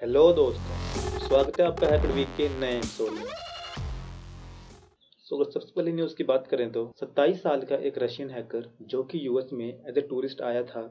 Hello दोस्तों। स्वागत है आपका हैकर वीक के नए एपिसोड में। सो अगर सबसे पहले न्यूज़ की बात करें तो 27 साल का एक रशियन हैकर जो कि यूएस में एज ए टूरिस्ट आया था,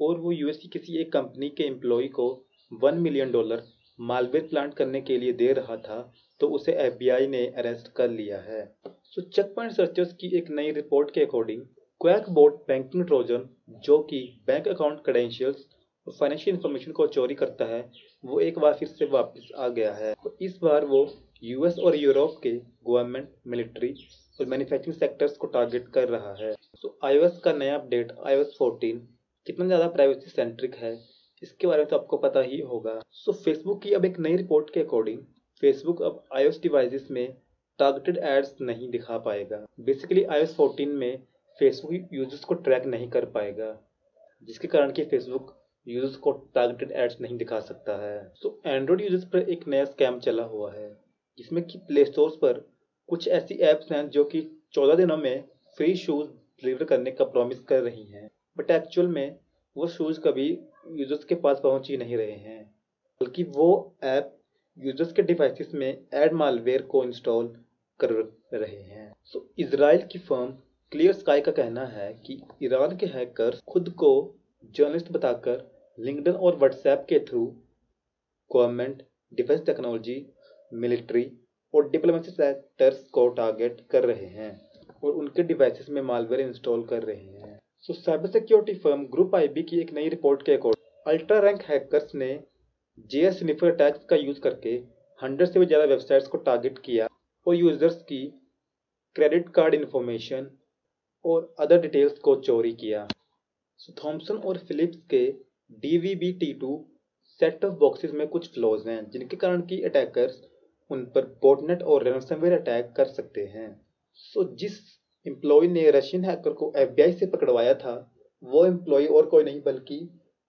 और वो यूएस की किसी एक कंपनी के एम्प्लॉय को 1 मिलियन डॉलर मालवेयर प्लांट करने के लिए दे रहा था तो उसे एफबीआई ने अरेस्ट कर लिया है। सो चेक पॉइंट सर्चर्स की एक नई रिपोर्ट के according quack board banking trojan जो कि bank account credentials financial information को चोरी करता है, वो एक बार फिर से वापस आ गया है। तो इस बार वो यूएस और यूरोप के गवर्नमेंट मिलिट्री और मैन्युफैक्चरिंग सेक्टर्स को टारगेट कर रहा है। तो आईओएस का नया अपडेट आईओएस 14 कितना ज़्यादा प्राइवेसी सेंट्रिक है, इसके बारे में तो आपको पता ही होगा। सो फेसबुक की अब एक नई रिपोर्ट के अकॉर्डिंग फेसबुक अब आईओएस डिवाइसेस में टारगेटेड एड्स नहीं दिखा पाएगा। बेसिकली आईओएस 14 में फेसबुक यूज़र्स को ट्रैक नहीं कर पाएगा, जिसके कारण कि फेसबुक यूज़र्स को टारगेटेड एड्स नहीं दिखा सकता है। तो एंड्रॉयड यूज़र्स पर एक नया स्कैम चला हुआ है जिसमें कि प्ले स्टोर पर कुछ ऐसी एप्स हैं जो कि चौदह दिनों में फ्री शूज़ डिलीवर करने का प्रॉमिस कर रही हैं बट एक्चुअल में वो शूज़ कभी यूज़र्स के पास पहुँच ही नहीं रहे हैं। बल्कि वो ऐप यूज़र्स के डिवाइसेस में एड मालवेयर को इंस्टॉल कर रहे हैं। सो so, इसराइल की फर्म क्लियर स्काई का कहना है कि ईरान के हैकर्स खुद को जर्नलिस्ट बताकर लिंकडइन और व्हाट्सएप के through government, defence technology, military और डिप्लोमेसी सेक्टर्स को टारगेट कर रहे हैं और उनके डिवाइसेस में मालवेयर इंस्टॉल कर रहे हैं। So cyber security firm group IB की एक नई रिपोर्ट के अकॉर्डिंग अल्ट्रा रैंक हैकर्स ने जे एस स्निफर अटैक्स का यूज़ करके हंड्रेड से भी ज़्यादा वेबसाइट्स को टारगेट किया और यूज़र्स की क्रेडिट कार्ड इन्फॉर्मेशन और अदर डिटेल्स को चोरी किया। सो थॉमसन और फिलिप्स के DVB-T2 सेट ऑफ़ बॉक्सेस में कुछ फ्लॉज हैं जिनके कारण कि अटैकर्स उन पर बोटनेट और रेनसमवेयर अटैक कर सकते हैं। सो so, जिस एम्प्लॉय ने रशियन हैकर को एफबीआई से पकड़वाया था वो एम्प्लॉय और कोई नहीं बल्कि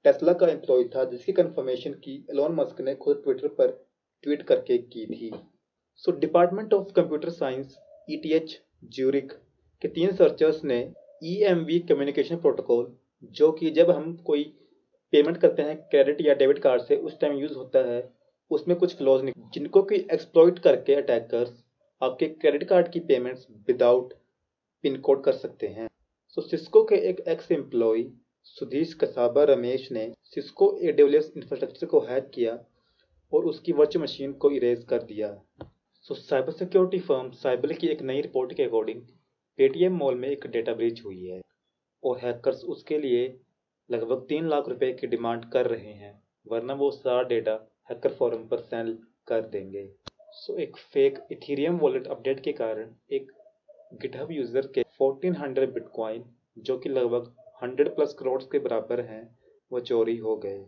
टेस्ला का एम्प्लॉय था जिसकी कंफर्मेशन की एलोन मस्क ने खुद ट्विटर पर ट्वीट करके की थी। So department of computer science ETH Zurich के तीन सर्चर्स ने ईएमवी कम्युनिकेशन प्रोटोकॉल जो कि जब हम कोई पेमेंट करते हैं क्रेडिट या डेबिट कार्ड से उस टाइम यूज़ होता है। उसमें कुछ फ्लॉज जिनको कि एक्सप्लॉइट करके अटैकर्स आपके क्रेडिट कार्ड की पेमेंट्स विदाउट पिन कोड कर सकते हैं। सो so, सिस्को के एक एक्स एम्प्लॉय सुधीश कसाबा रमेश ने सिस्को एडब्ल्यूएस इंफ्रास्ट्रक्चर को हैक किया और उसकी वर्चुअल मशीन को इरेज कर दिया। So cyber security firm cyber की एक नई रिपोर्ट के अकॉर्डिंग पेटीएम मॉल में एक डेटा ब्रीच हुई है और हैकर्स उसके लिए लगभग तीन लाख रुपए की डिमांड कर रहे हैं, वरना वो सारा डेटा हैकर फोरम पर सेल कर देंगे। सो एक फेक इथेरियम वॉलेट अपडेट के कारण एक गिटहब यूज़र के 1400 बिटकॉइन, जो कि लगभग 100 प्लस करोड़ के बराबर हैं, वो चोरी हो गए।